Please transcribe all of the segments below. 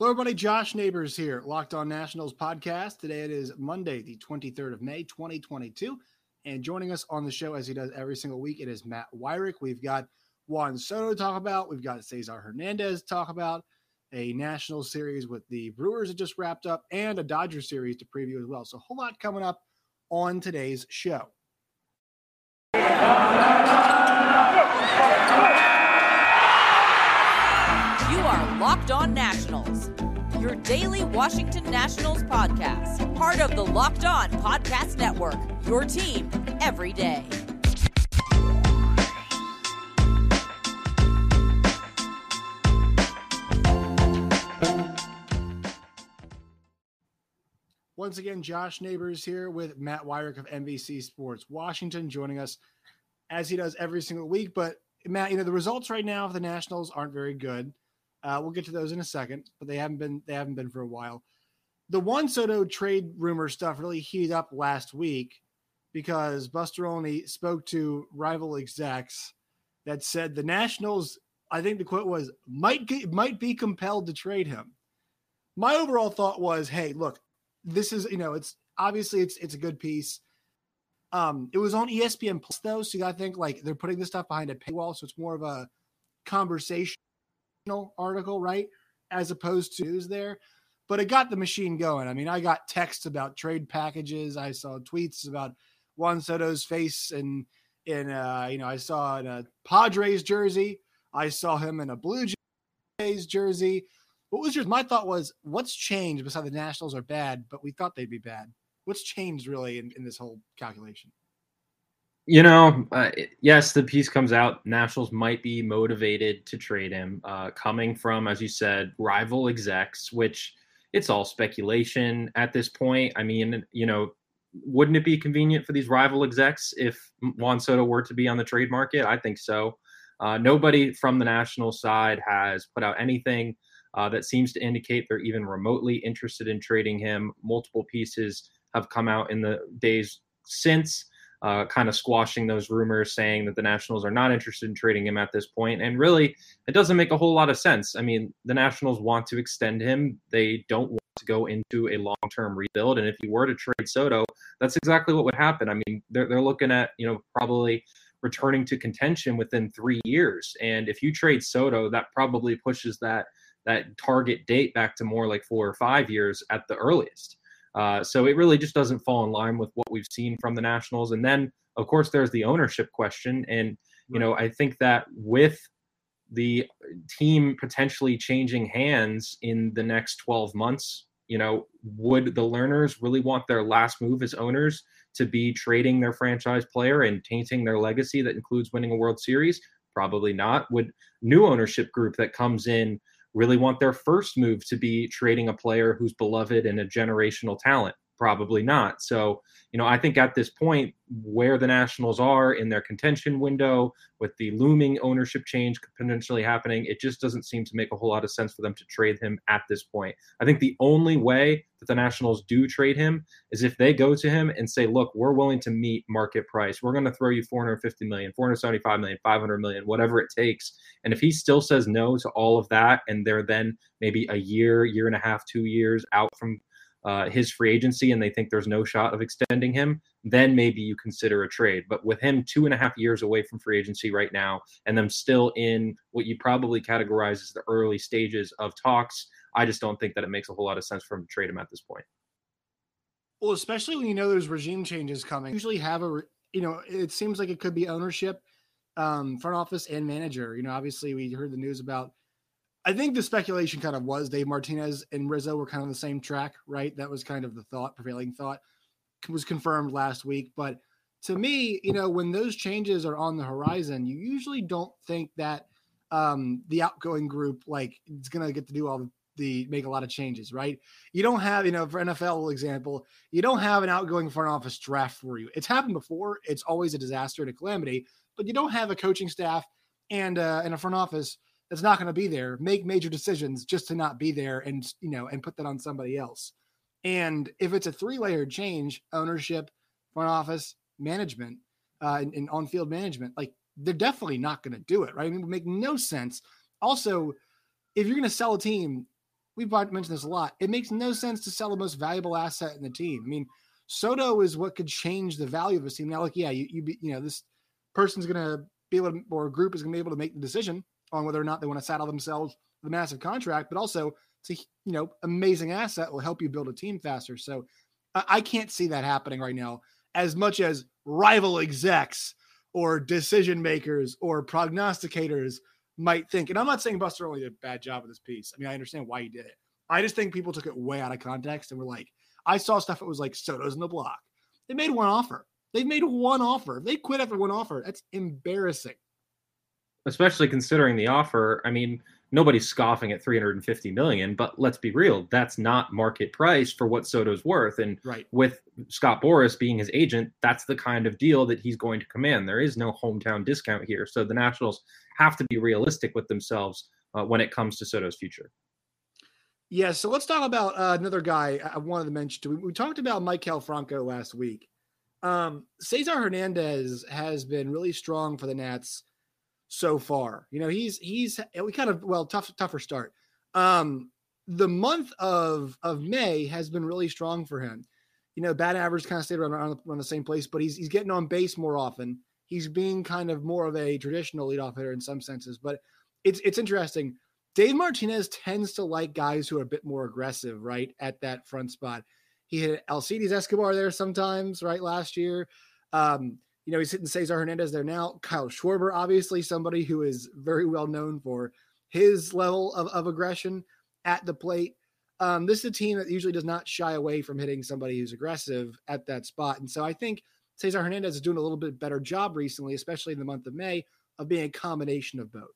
Hello, everybody. Josh Neighbors here, Locked On Nationals podcast. Today it is Monday, the 23rd of May, 2022. And joining us on the show, as he does every single week, it is Matt Weyrich. We've got Juan Soto to talk about. We've got Cesar Hernandez to talk about. A national series with the Brewers that just wrapped up, and a Dodger series to preview as well. So, a whole lot coming up on today's show. Locked On Nationals, your daily Washington Nationals podcast, part of the Locked On Podcast Network, your team every day. Once again, Josh Neighbors here with Matt Weyrich of NBC Sports Washington joining us as he does every single week. But Matt, you know the results right now of the Nationals aren't very good. Uh, we'll get to those in a second, but they haven't been they haven't been for a while. The Juan Soto trade rumor stuff really heated up last week because Buster Olney spoke to rival execs that said the Nationals. I think the quote was might get, might be compelled to trade him. My overall thought was, hey, look, this is you know it's obviously it's it's a good piece. Um, it was on ESPN Plus though, so you got to think like they're putting this stuff behind a paywall, so it's more of a article, right, as opposed to news there. But it got the machine going. I mean, I got texts about trade packages. I saw tweets about Juan Soto's face, and in uh, you know, I saw in a Padres jersey. I saw him in a Blue Jays jersey. What was yours? My thought was, what's changed besides the Nationals are bad, but we thought they'd be bad? What's changed really in, in this whole calculation? You know, uh, yes, the piece comes out. Nationals might be motivated to trade him, uh, coming from, as you said, rival execs, which it's all speculation at this point. I mean, you know, wouldn't it be convenient for these rival execs if Juan Soto were to be on the trade market? I think so. Uh, nobody from the national side has put out anything uh, that seems to indicate they're even remotely interested in trading him. Multiple pieces have come out in the days since, uh, kind of squashing those rumors, saying that the Nationals are not interested in trading him at this point. And really, it doesn't make a whole lot of sense. I mean, the Nationals want to extend him, they don't want to go into a long term rebuild. And if you were to trade Soto, that's exactly what would happen. I mean, they're, they're looking at, you know, probably returning to contention within three years. And if you trade Soto, that probably pushes that that target date back to more like four or five years at the earliest. Uh, so it really just doesn't fall in line with what we've seen from the Nationals. And then, of course, there's the ownership question. And, you know, I think that with the team potentially changing hands in the next 12 months, you know, would the Lerners really want their last move as owners to be trading their franchise player and tainting their legacy that includes winning a World Series? Probably not. Would new ownership group that comes in really want their first move to be trading a player who's beloved and a generational talent? Probably not. So, you know, I think at this point, where the Nationals are in their contention window, with the looming ownership change potentially happening, it just doesn't seem to make a whole lot of sense for them to trade him at this point. I think the only way that the Nationals do trade him is if they go to him and say, look, we're willing to meet market price. We're going to throw you 450 million, 475 million, 500 million, whatever it takes. And if he still says no to all of that, and they're then maybe a year, year and a half, two years out from uh, his free agency and they think there's no shot of extending him, then maybe you consider a trade. But with him two and a half years away from free agency right now, and them still in what you probably categorize as the early stages of talks, I just don't think that it makes a whole lot of sense for him to trade him at this point. Well, especially when you know there's regime changes coming. Usually have a, you know, it seems like it could be ownership, um, front office, and manager. You know, obviously we heard the news about I think the speculation kind of was Dave Martinez and Rizzo were kind of the same track, right? That was kind of the thought, prevailing thought, was confirmed last week. But to me, you know, when those changes are on the horizon, you usually don't think that um, the outgoing group like is going to get to do all the, the make a lot of changes, right? You don't have, you know, for NFL example, you don't have an outgoing front office draft for you. It's happened before. It's always a disaster and a calamity, but you don't have a coaching staff and uh, and a front office that's not going to be there make major decisions just to not be there and you know and put that on somebody else and if it's a three layered change ownership front office management uh, and, and on field management like they're definitely not going to do it right i mean it would make no sense also if you're going to sell a team we've mentioned this a lot. It makes no sense to sell the most valuable asset in the team. I mean, Soto is what could change the value of a team. Now, like, yeah, you you, be, you know this person's going to be able to, or a group is going to be able to make the decision on whether or not they want to saddle themselves with a massive contract, but also it's a you know amazing asset will help you build a team faster. So I can't see that happening right now as much as rival execs or decision makers or prognosticators might think. And I'm not saying Buster Olney did a bad job with this piece. I mean, I understand why he did it. I just think people took it way out of context and were like, I saw stuff that was like Soto's in the block. They made one offer. They made one offer. They quit after one offer. That's embarrassing. Especially considering the offer. I mean, nobody's scoffing at 350 million, but let's be real, that's not market price for what Soto's worth. And right. with Scott Boras being his agent, that's the kind of deal that he's going to command. There is no hometown discount here. So the Nationals have to be realistic with themselves uh, when it comes to Soto's future. Yeah, so let's talk about uh, another guy I wanted to mention. We, we talked about Maikel Franco last week. Um, Cesar Hernandez has been really strong for the Nats so far. You know, he's he's we kind of well tough tougher start. Um, the month of of May has been really strong for him. You know, bad average kind of stayed around, around, around the same place, but he's he's getting on base more often. He's being kind of more of a traditional leadoff hitter in some senses, but it's it's interesting. Dave Martinez tends to like guys who are a bit more aggressive, right, at that front spot. He hit Alcides Escobar there sometimes, right, last year. Um, you know, he's hitting Cesar Hernandez there now. Kyle Schwarber, obviously somebody who is very well known for his level of, of aggression at the plate. Um, this is a team that usually does not shy away from hitting somebody who's aggressive at that spot. And so I think Cesar Hernandez is doing a little bit better job recently, especially in the month of May, of being a combination of both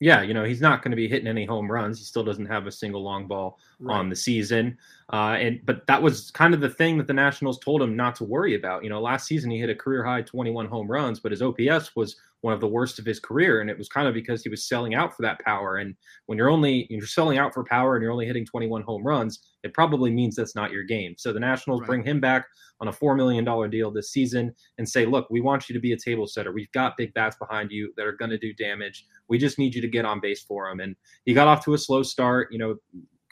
yeah, you know, he's not going to be hitting any home runs. He still doesn't have a single long ball right. on the season. Uh, and but that was kind of the thing that the Nationals told him not to worry about. You know, last season he hit a career high 21 home runs, but his OPS was one of the worst of his career, and it was kind of because he was selling out for that power. And when you're only you're selling out for power and you're only hitting 21 home runs, it probably means that's not your game. So the Nationals right. bring him back on a four million dollar deal this season and say, look, we want you to be a table setter. We've got big bats behind you that are going to do damage. We just need you to get on base for him. And he got off to a slow start. You know,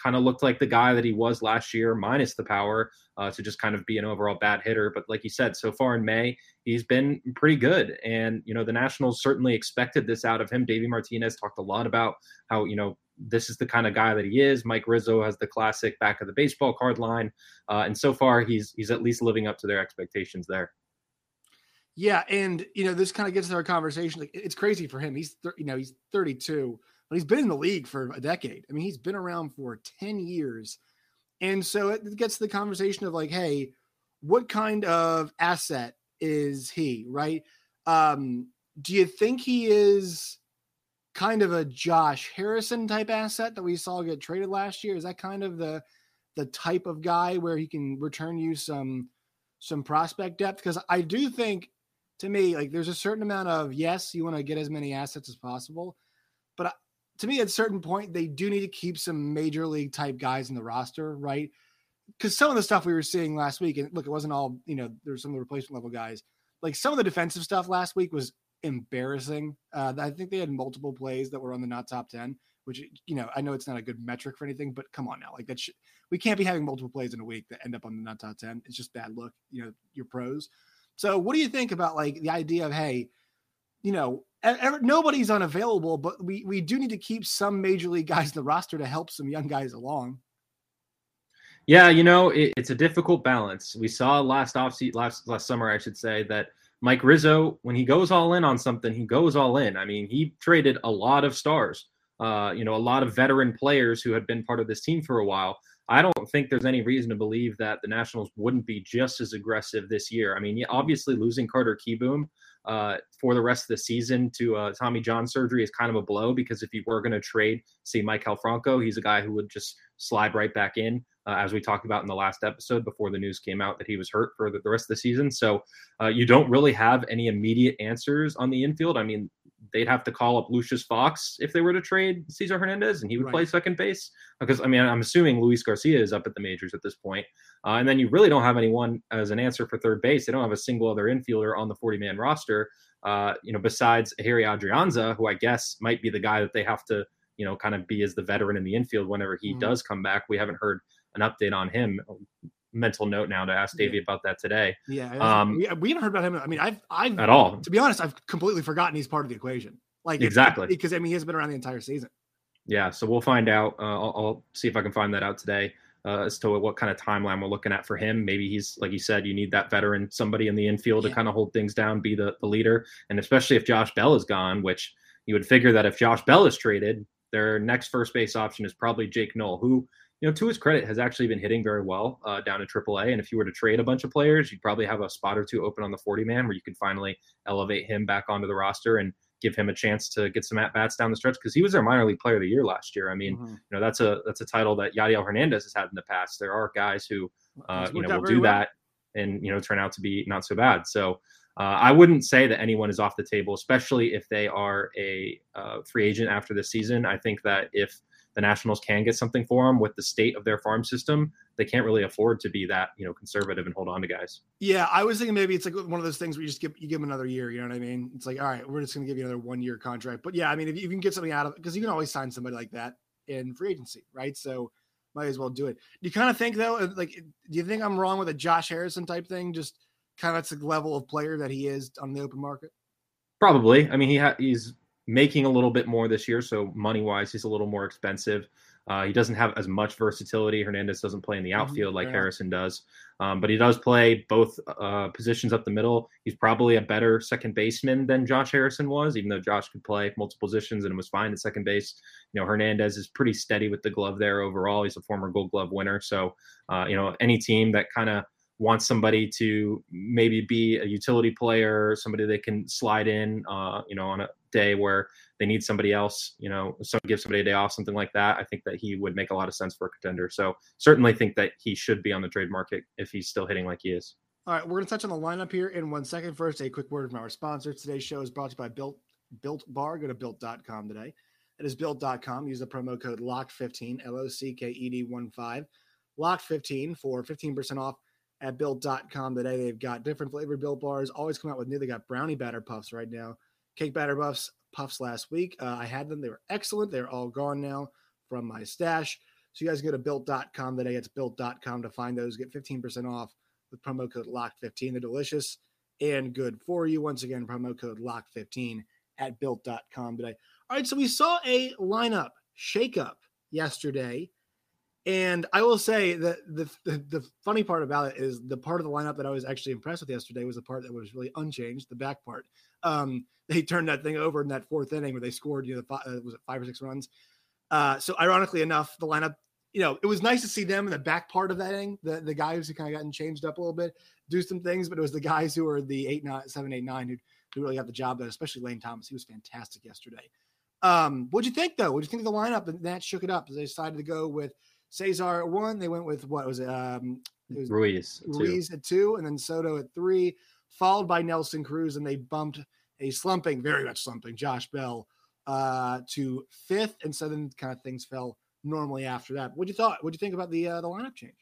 kind of looked like the guy that he was last year, minus the power, uh, to just kind of be an overall bad hitter. But like you said, so far in May, he's been pretty good. And, you know, the Nationals certainly expected this out of him. Davey Martinez talked a lot about how, you know, this is the kind of guy that he is. Mike Rizzo has the classic back of the baseball card line. Uh, and so far, he's he's at least living up to their expectations there. Yeah, and you know this kind of gets to our conversation. Like, it's crazy for him. He's you know he's 32 but he's been in the league for a decade. I mean, he's been around for 10 years. And so it gets to the conversation of like, hey, what kind of asset is he, right? Um, do you think he is kind of a Josh Harrison type asset that we saw get traded last year? Is that kind of the the type of guy where he can return you some some prospect depth? Because I do think to me, like there's a certain amount of yes, you want to get as many assets as possible, but to me, at a certain point, they do need to keep some major league type guys in the roster, right? Because some of the stuff we were seeing last week, and look, it wasn't all, you know, there's some of the replacement level guys. Like some of the defensive stuff last week was embarrassing. Uh, I think they had multiple plays that were on the not top 10, which, you know, I know it's not a good metric for anything, but come on now. Like that, sh- we can't be having multiple plays in a week that end up on the not top 10. It's just bad look, you know, your pros. So what do you think about like the idea of, hey, you know, nobody's unavailable, but we we do need to keep some major league guys in the roster to help some young guys along. Yeah, you know, it, it's a difficult balance. We saw last offseason, last last summer, I should say, that Mike Rizzo, when he goes all in on something, he goes all in. I mean, he traded a lot of stars, uh, you know, a lot of veteran players who had been part of this team for a while. I don't think there's any reason to believe that the Nationals wouldn't be just as aggressive this year. I mean, obviously losing Carter Kieboom uh, for the rest of the season to uh, Tommy John surgery is kind of a blow because if you were going to trade, see Maikel Franco, he's a guy who would just slide right back in, uh, as we talked about in the last episode before the news came out that he was hurt for the, the rest of the season. So uh, you don't really have any immediate answers on the infield. I mean, they'd have to call up Lucius Fox if they were to trade Cesar Hernandez, and he would right. play second base. Because I mean, I'm assuming Luis Garcia is up at the majors at this point. Uh, and then you really don't have anyone as an answer for third base. They don't have a single other infielder on the 40 man roster. Uh, you know, besides Harry Adrianza, who I guess might be the guy that they have to you know, kind of be as the veteran in the infield whenever he mm-hmm. does come back. We haven't heard an update on him. Mental note now to ask Davey yeah. about that today. Yeah, um, we, we, haven't heard about him. I mean, I've, I've at all. To be honest, I've completely forgotten he's part of the equation. Like exactly because I mean, he has been around the entire season. Yeah, so we'll find out. Uh, I'll, I'll, see if I can find that out today uh, as to what kind of timeline we're looking at for him. Maybe he's like you said, you need that veteran, somebody in the infield yeah. to kind of hold things down, be the, the leader, and especially if Josh Bell is gone, which you would figure that if Josh Bell is traded, their next first base option is probably Jake Noll, who you know, to his credit, has actually been hitting very well uh, down in AAA. And if you were to trade a bunch of players, you'd probably have a spot or two open on the 40 man where you could finally elevate him back onto the roster and give him a chance to get some at bats down the stretch because he was their minor league player of the year last year. I mean, mm-hmm. you know, that's a that's a title that Yadiel Hernandez has had in the past. There are guys who uh, you know will do well. that and you know turn out to be not so bad. So uh, I wouldn't say that anyone is off the table, especially if they are a uh, free agent after the season. I think that if the Nationals can get something for them with the state of their farm system, they can't really afford to be that you know conservative and hold on to guys. Yeah, I was thinking maybe it's like one of those things where you just give you give them another year. You know what I mean? It's like all right, we're just going to give you another one year contract. But yeah, I mean, if you, can get something out of it, because you can always sign somebody like that in free agency, right? So might as well do it. Do you kind of think though, like, do you think I'm wrong with a Josh Harrison type thing? Just kind of the level of player that he is on the open market. Probably. I mean, he ha- he's making a little bit more this year, so money wise, he's a little more expensive. Uh, he doesn't have as much versatility. Hernandez doesn't play in the mm-hmm. outfield like yeah. Harrison does, um, but he does play both uh, positions up the middle. He's probably a better second baseman than Josh Harrison was, even though Josh could play multiple positions and was fine at second base. You know, Hernandez is pretty steady with the glove there overall. He's a former Gold Glove winner, so uh, you know any team that kind of wants somebody to maybe be a utility player, somebody they can slide in, uh, you know, on a day where they need somebody else, you know, so give somebody a day off, something like that. I think that he would make a lot of sense for a contender. So certainly think that he should be on the trade market if he's still hitting like he is. All right, we're going to touch on the lineup here in one second. First, a quick word from our sponsor. Today's show is brought to you by Built Built Bar. Go to built.com today. It is built.com. Use the promo code LOCK15, L O C K E D 1 5, LOCK15 for 15% off at built.com today. They've got different flavored built bars, always come out with new. They got brownie batter puffs right now cake batter puffs puffs last week. Uh, I had them; they were excellent. They're all gone now from my stash. So you guys go to built.com today. It's built.com to find those. Get 15% off with promo code LOCK15. They're delicious and good for you. Once again, promo code LOCK15 at built.com today. All right, so we saw a lineup shakeup yesterday. And I will say that the, the, the funny part about it is the part of the lineup that I was actually impressed with yesterday was the part that was really unchanged, the back part. Um, they turned that thing over in that fourth inning where they scored, you know, five, uh, was it five or six runs? Uh, so ironically enough, the lineup, you know, it was nice to see them in the back part of that inning, the, the guys who kind of gotten changed up a little bit, do some things, but it was the guys who were the eight, nine, seven, eight, nine who, who really got the job done, especially Lane Thomas. He was fantastic yesterday. Um, what'd you think though? What'd you think of the lineup? And that shook it up as they decided to go with Cesar at one. They went with what was it? Um, it was Ruiz, Ruiz at two, and then Soto at three, followed by Nelson Cruz, and they bumped a slumping, very much slumping Josh Bell uh, to fifth, and so then kind of things fell normally after that. What you thought? What do you think about the uh, the lineup change?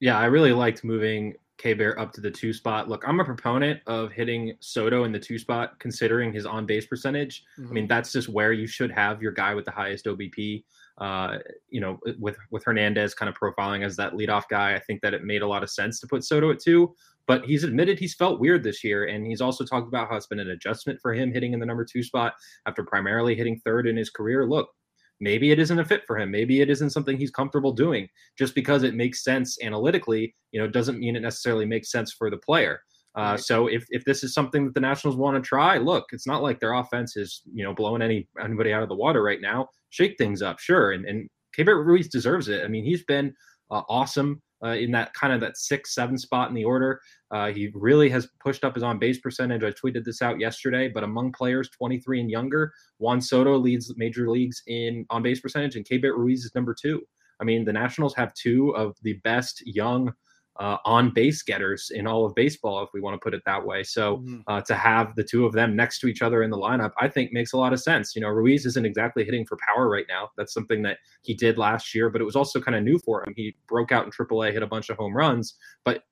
Yeah, I really liked moving K Bear up to the two spot. Look, I'm a proponent of hitting Soto in the two spot, considering his on base percentage. Mm-hmm. I mean, that's just where you should have your guy with the highest OBP. Uh, you know, with with Hernandez kind of profiling as that leadoff guy, I think that it made a lot of sense to put Soto at two. But he's admitted he's felt weird this year, and he's also talked about how it's been an adjustment for him hitting in the number two spot after primarily hitting third in his career. Look, maybe it isn't a fit for him. Maybe it isn't something he's comfortable doing. Just because it makes sense analytically, you know, doesn't mean it necessarily makes sense for the player. Uh. So if, if this is something that the Nationals want to try, look, it's not like their offense is you know blowing any anybody out of the water right now. Shake things up, sure, and and Keibert Ruiz deserves it. I mean, he's been uh, awesome uh, in that kind of that six, seven spot in the order. Uh, he really has pushed up his on base percentage. I tweeted this out yesterday, but among players 23 and younger, Juan Soto leads major leagues in on base percentage, and Keibert Ruiz is number two. I mean, the Nationals have two of the best young uh, on base getters in all of baseball, if we want to put it that way. So mm-hmm. uh, to have the two of them next to each other in the lineup, I think makes a lot of sense. You know, Ruiz isn't exactly hitting for power right now. That's something that he did last year, but it was also kind of new for him. He broke out in AAA, hit a bunch of home runs, but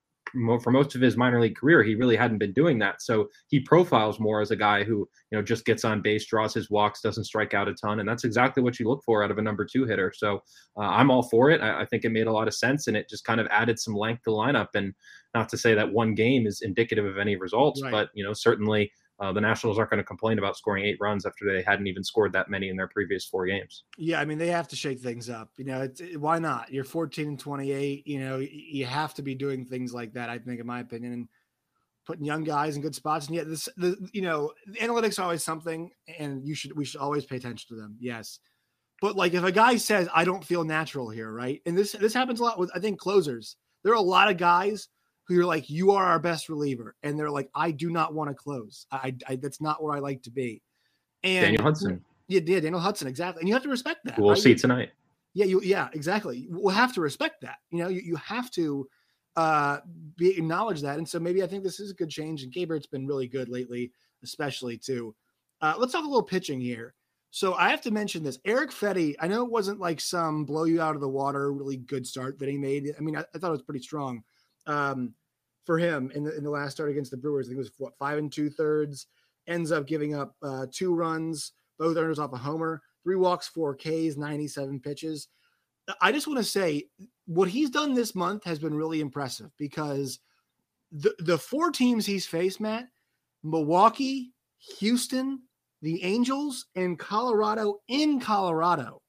for most of his minor league career, he really hadn't been doing that. So he profiles more as a guy who, you know, just gets on base, draws his walks, doesn't strike out a ton. And that's exactly what you look for out of a number two hitter. So uh, I'm all for it. I, I, think it made a lot of sense and it just kind of added some length to the lineup. And not to say that one game is indicative of any results, right. but, you know, certainly uh, the Nationals aren't going to complain about scoring eight runs after they hadn't even scored that many in their previous four games. Yeah, I mean they have to shake things up. You know, it, why not? You're 14 and 28. You know, you have to be doing things like that. I think, in my opinion, and putting young guys in good spots. And yet, this, the you know, analytics are always something, and you should we should always pay attention to them. Yes, but like if a guy says I don't feel natural here, right? And this this happens a lot with I think closers. There are a lot of guys who you're like, you are our best reliever, and they're like, I do not want to close. I, I that's not where I like to be. And Daniel Hudson. Yeah, yeah, Daniel Hudson, exactly. And you have to respect that. We'll right? see tonight. Yeah, you yeah, exactly. We'll have to respect that. You know, you, you have to uh be acknowledge that. And so maybe I think this is a good change. And Keibert's been really good lately, especially too. Uh, let's talk a little pitching here. So I have to mention this. Eric Fedde, I know it wasn't like some blow you out of the water, really good start that he made. I mean, I, I thought it was pretty strong um, for him in the in the last start against the Brewers. I think it was what five and two thirds. Ends up giving up uh, two runs, both earners off a homer, three walks, four Ks, 97 pitches. I just want to say what he's done this month has been really impressive because the the four teams he's faced, Matt, Milwaukee, Houston, the Angels, and Colorado in Colorado.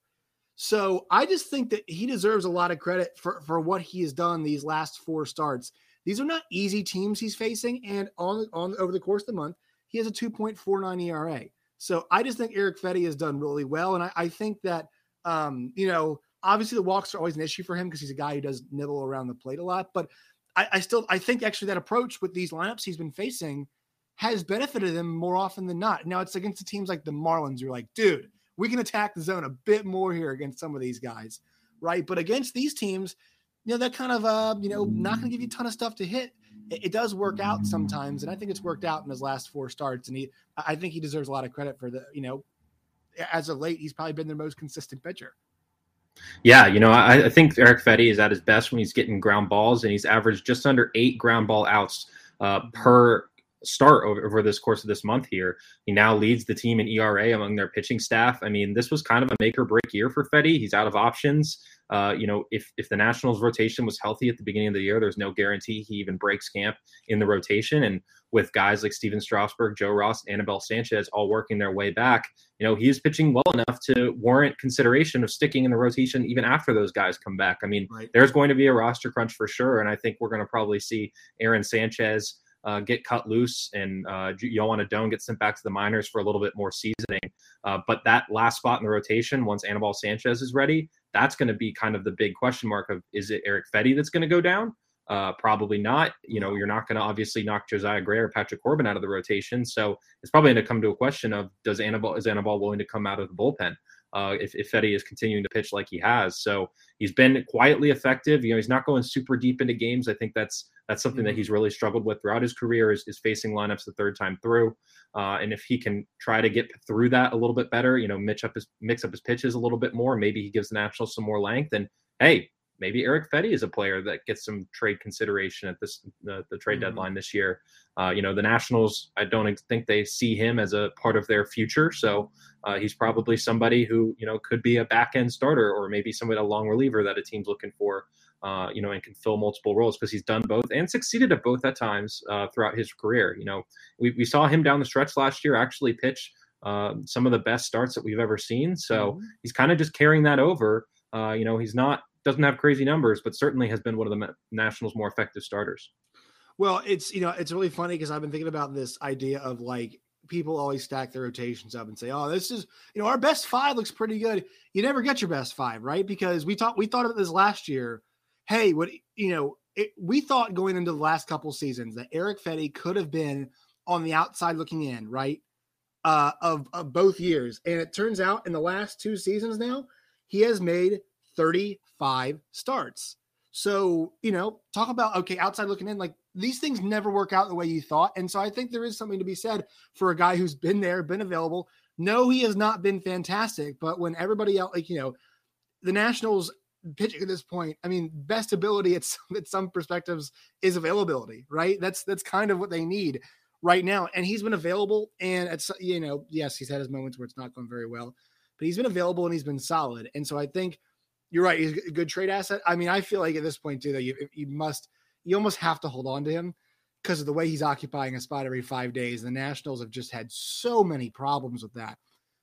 So I just think that he deserves a lot of credit for, for what he has done these last four starts. These are not easy teams he's facing, and on on over the course of the month, he has a 2.49 ERA. So I just think Eric Fedde has done really well, and I, I think that um, you know obviously the walks are always an issue for him because he's a guy who does nibble around the plate a lot. But I, I still I think actually that approach with these lineups he's been facing has benefited him more often than not. Now it's against the teams like the Marlins. You're like, dude, we can attack the zone a bit more here against some of these guys, right? But against these teams, you know, that kind of uh, you know, not going to give you a ton of stuff to hit. It, it, does work out sometimes, and I think it's worked out in his last four starts. And he, I think he deserves a lot of credit for the, you know, as of late, he's probably been their most consistent pitcher. Yeah, you know, I, I think Eric Fedde is at his best when he's getting ground balls, and he's averaged just under eight ground ball outs uh, per start over, over this course of this month here. He now leads the team in ERA among their pitching staff. I mean, this was kind of a make or break year for Fedde. He's out of options. Uh, you know, if if the Nationals rotation was healthy at the beginning of the year, there's no guarantee he even breaks camp in the rotation. And with guys like Stephen Strasburg, Joe Ross, Anibal Sanchez all working their way back, you know, he is pitching well enough to warrant consideration of sticking in the rotation even after those guys come back. I mean, right. there's going to be a roster crunch for sure, and I think we're going to probably see Aaron Sanchez uh, get cut loose and uh, Joan Adon get sent back to the minors for a little bit more seasoning. Uh, but that last spot in the rotation, once Anibal Sanchez is ready, that's going to be kind of the big question mark of is it Eric Fedde that's going to go down? Uh, probably not. You know, you're not going to obviously knock Josiah Gray or Patrick Corbin out of the rotation. So it's probably going to come to a question of does Anibal is Anibal willing to come out of the bullpen? Uh, if, if Fedde is continuing to pitch like he has. So he's been quietly effective. You know, he's not going super deep into games. I think that's that's something that mm-hmm. he's really struggled with throughout his career is, is facing lineups the third time through. Uh, and if he can try to get through that a little bit better, you know, mix up his mix up his pitches a little bit more, maybe he gives the Nationals some more length. And hey, maybe Eric Fedde is a player that gets some trade consideration at this the, the trade mm-hmm. deadline this year. Uh, you know, the Nationals, I don't think they see him as a part of their future. So uh, he's probably somebody who you know could be a back end starter or maybe somebody a long reliever that a team's looking for. Uh, you know, and can fill multiple roles because he's done both and succeeded at both at times uh, throughout his career. You know, we, we saw him down the stretch last year actually pitch uh, some of the best starts that we've ever seen. So mm-hmm. he's kind of just carrying that over. Uh, you know, he's not doesn't have crazy numbers, but certainly has been one of the Nationals' more effective starters. Well, it's you know it's really funny because I've been thinking about this idea of like people always stack their rotations up and say, "Oh, this is you know our best five looks pretty good." You never get your best five, right? Because we thought we thought of this last year. Hey, what you know, it, we thought going into the last couple seasons that Eric Fedde could have been on the outside looking in, right? Uh, of of both years, and it turns out in the last two seasons now, he has made 35 starts. So, you know, talk about okay, outside looking in, like these things never work out the way you thought. And so I think there is something to be said for a guy who's been there, been available. No, he has not been fantastic, but when everybody else, like, you know, the Nationals pitching at this point, I mean, best ability at some, at some perspectives is availability, right? That's that's kind of what they need right now. And he's been available, and it's you know, yes, he's had his moments where it's not going very well, but he's been available and he's been solid. And so I think you're right. He's a good trade asset. I mean, I feel like at this point too that you you must you almost have to hold on to him because of the way he's occupying a spot every five days. The Nationals have just had so many problems with that.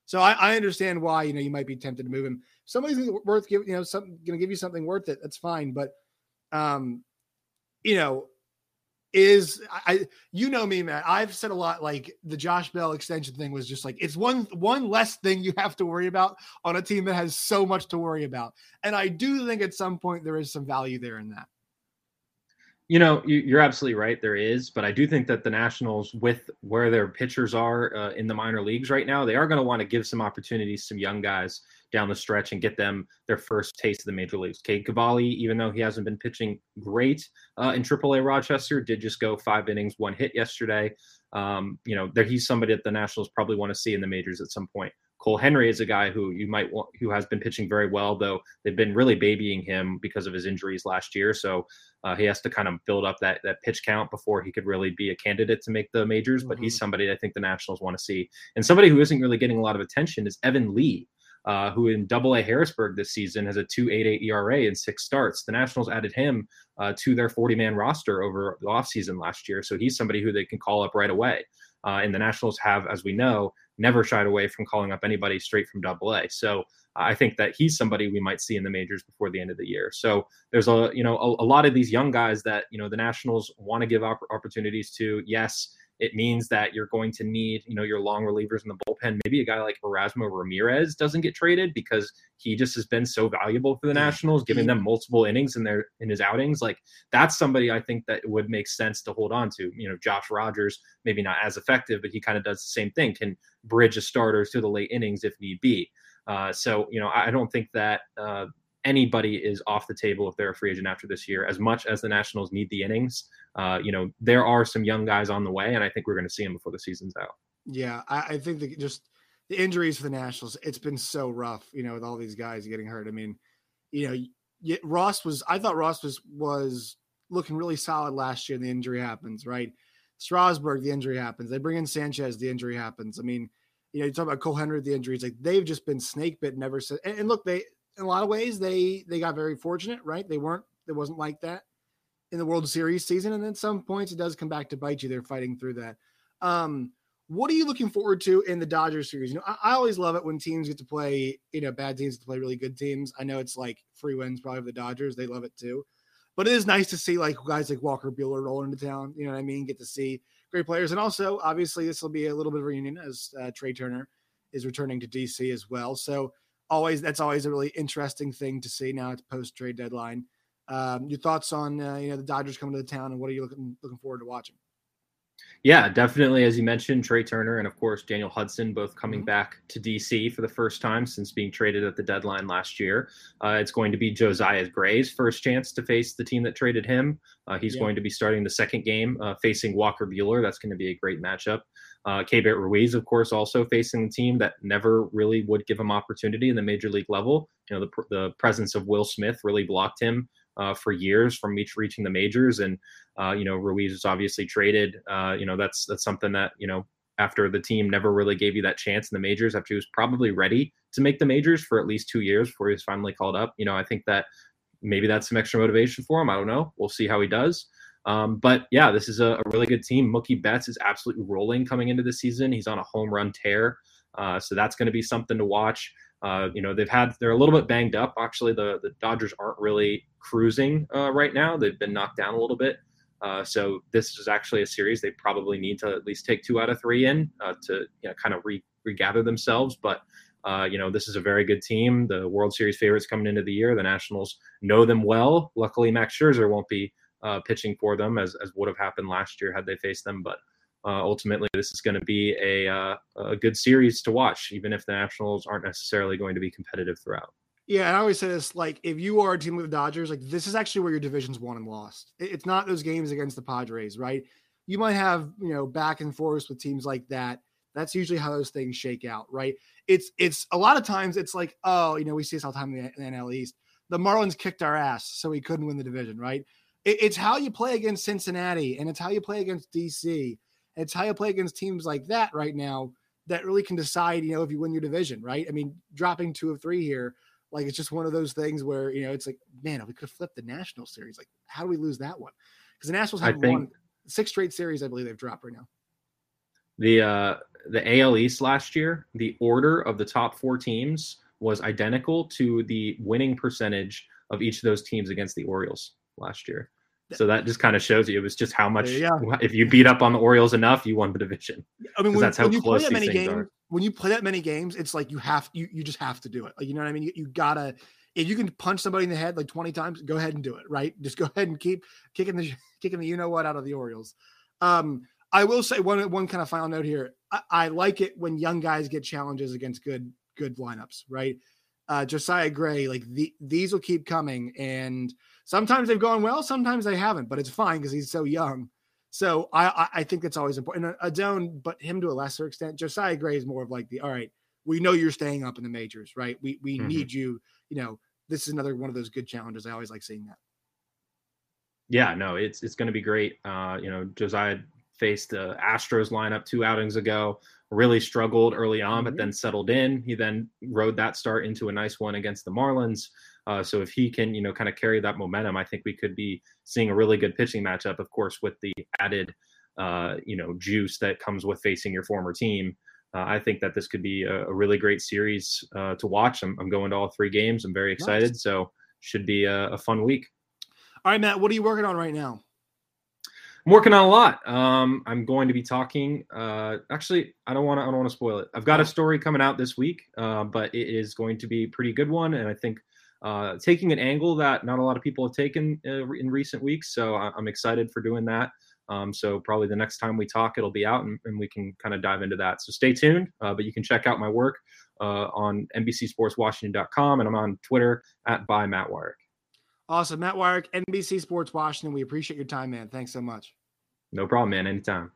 So I, I understand why you know you might be tempted to move him. Somebody's worth giving you know something going to give you something worth it. That's fine, but um, you know, is I you know me, Matt. I've said a lot like the Josh Bell extension thing was just like it's one one less thing you have to worry about on a team that has so much to worry about. And I do think at some point there is some value there in that. You know, you're absolutely right. There is, but I do think that the Nationals, with where their pitchers are uh, in the minor leagues right now, they are going to want to give some opportunities some young guys down the stretch and get them their first taste of the major leagues. Cade Cavalli, even though he hasn't been pitching great uh, in AAA Rochester, did just go five innings, one hit yesterday. Um, you know, there he's somebody that the Nationals probably want to see in the majors at some point. Cole Henry is a guy who you might want, who has been pitching very well, though they've been really babying him because of his injuries last year. So uh, he has to kind of build up that that pitch count before he could really be a candidate to make the majors. But mm-hmm. he's somebody I think the Nationals want to see, and somebody who isn't really getting a lot of attention is Evan Lee. Uh, who in Double A Harrisburg this season has a 2.88 ERA in six starts. The Nationals added him uh, to their 40-man roster over the offseason last year, so he's somebody who they can call up right away. Uh, and the Nationals have, as we know, never shied away from calling up anybody straight from Double A. So I think that he's somebody we might see in the majors before the end of the year. So there's a you know a, a lot of these young guys that you know the Nationals want to give op- opportunities to. Yes, it means that you're going to need, you know, your long relievers in the bullpen. Maybe a guy like Erasmo Ramirez doesn't get traded because he just has been so valuable for the Nationals, giving them multiple innings in their in his outings. Like that's somebody I think that would make sense to hold on to. You know, Josh Rogers, maybe not as effective, but he kind of does the same thing, can bridge a starter to the late innings if need be. Uh, so, you know, I don't think that uh, anybody is off the table if they're a free agent after this year. As much as the Nationals need the innings, uh, you know, there are some young guys on the way, and I think we're going to see them before the season's out. Yeah, I, I think that just the injuries for the Nationals, it's been so rough, you know, with all these guys getting hurt. I mean, you know, Ross was, I thought Ross was, was looking really solid last year, and the injury happens, right? Strasburg, the injury happens. They bring in Sanchez, the injury happens. I mean, you know, you talk about Cole Henry, the injuries, like they've just been snake bit, never said. And, and look, they in a lot of ways they they got very fortunate, right? They weren't it wasn't like that in the World Series season, and at some points it does come back to bite you. They're fighting through that. Um, what are you looking forward to in the Dodgers series? You know, I, I, always love it when teams get to play, you know, bad teams to play really good teams. I know it's like free wins probably for the Dodgers. They love it too. But it is nice to see like guys like Walker Buehler roll into town. You know what I mean? Get to see great players. And also, obviously, this will be a little bit of a reunion as uh, Trea Turner is returning to DC as well. So always that's always a really interesting thing to see. Now it's post trade deadline. Um, your thoughts on uh, you know the Dodgers coming to the town and what are you looking looking forward to watching? Yeah, definitely. As you mentioned, Trea Turner and of course Daniel Hudson both coming mm-hmm. back to DC for the first time since being traded at the deadline last year. Uh, it's going to be Josiah Gray's first chance to face the team that traded him. Uh, he's yeah. going to be starting the second game uh, facing Walker Buehler. That's going to be a great matchup. Uh, Keibert Ruiz, of course, also facing a team that never really would give him opportunity in the major league level. You know, the, the presence of Will Smith really blocked him uh, for years from each reaching the majors. And uh, you know, Ruiz was obviously traded. Uh, you know, that's that's something that you know after the team never really gave you that chance in the majors after he was probably ready to make the majors for at least two years before he was finally called up. You know, I think that maybe that's some extra motivation for him. I don't know. We'll see how he does. Um, but yeah, this is a, a, really good team. Mookie Betts is absolutely rolling coming into the season. He's on a home run tear. Uh, so that's going to be something to watch. Uh, you know, they've had they're a little bit banged up. Actually, the the Dodgers aren't really cruising uh, right now. They've been knocked down a little bit. Uh, so this is actually a series they probably need to at least take two out of three in uh, to you know, kind of re- regather themselves. But uh, you know, this is a very good team. The World Series favorites coming into the year. The Nationals know them well. Luckily, Max Scherzer won't be uh, pitching for them as as would have happened last year had they faced them. But uh, ultimately, this is going to be a, uh, a good series to watch, even if the Nationals aren't necessarily going to be competitive throughout. Yeah, and I always say this: like, if you are a team with the Dodgers, like this is actually where your division's won and lost. It's not those games against the Padres, right? You might have you know back and forth with teams like that. That's usually how those things shake out, right? It's it's a lot of times it's like, oh, you know, we see this all the time in the, in the NL East. the Marlins kicked our ass, so we couldn't win the division, right? It, it's how you play against Cincinnati and it's how you play against DC. It's how you play against teams like that right now that really can decide, you know, if you win your division, right? I mean, dropping two of three here, like it's just one of those things where, you know, it's like, man, if we could flip the national series. Like, how do we lose that one? Because the Nationals have think, won six straight series, I believe they've dropped right now. The uh the AL East last year, the order of the top four teams was identical to the winning percentage of each of those teams against the Orioles last year. So that just kind of shows you it was just how much. If you beat up on the Orioles enough, you won the division. I mean, when, that's how when you play that many games, are. when you play that many games, it's like you have you you just have to do it. Like you know what I mean? You, you gotta if you can punch somebody in the head like 20 times, go ahead and do it, right? Just go ahead and keep kicking the kicking the you know what out of the Orioles. Um, I will say one one kind of final note here. I, I, like it when young guys get challenges against good good lineups, right? Uh, Josiah Gray, like the, these will keep coming, and sometimes they've gone well, sometimes they haven't, but it's fine because he's so young. So I, I, I think that's always important. Adon, but him to a lesser extent. Josiah Gray is more of like the all right. We know you're staying up in the majors, right? We we mm-hmm. need you. You know, this is another one of those good challenges. I always like seeing that. Yeah, no, it's it's going to be great. Uh, you know, Josiah faced the Astros lineup two outings ago. Really struggled early on, but mm-hmm. then settled in. He then rode that start into a nice one against the Marlins. Uh, so if he can, you know, kind of carry that momentum, I think we could be seeing a really good pitching matchup. Of course, with the added, uh, you know, juice that comes with facing your former team. Uh, I think that this could be a, a really great series uh, to watch. I'm, I'm, going to all three games. I'm very excited. Nice. So should be a, a fun week. All right, Matt. What are you working on right now? I'm working on a lot. Um, I'm going to be talking. Uh, actually, I don't want to. I don't want to spoil it. I've got a story coming out this week, uh, but it is going to be a pretty good one, and I think uh, taking an angle that not a lot of people have taken uh, in recent weeks. So I'm excited for doing that. Um, so probably the next time we talk, it'll be out, and, and we can kind of dive into that. So stay tuned. Uh, but you can check out my work uh, on NBCSportsWashington.com, and I'm on Twitter at by Matt Weyrich. Awesome. Matt Weyrich, NBC Sports Washington. We appreciate your time, man. Thanks so much. No problem, man. Anytime.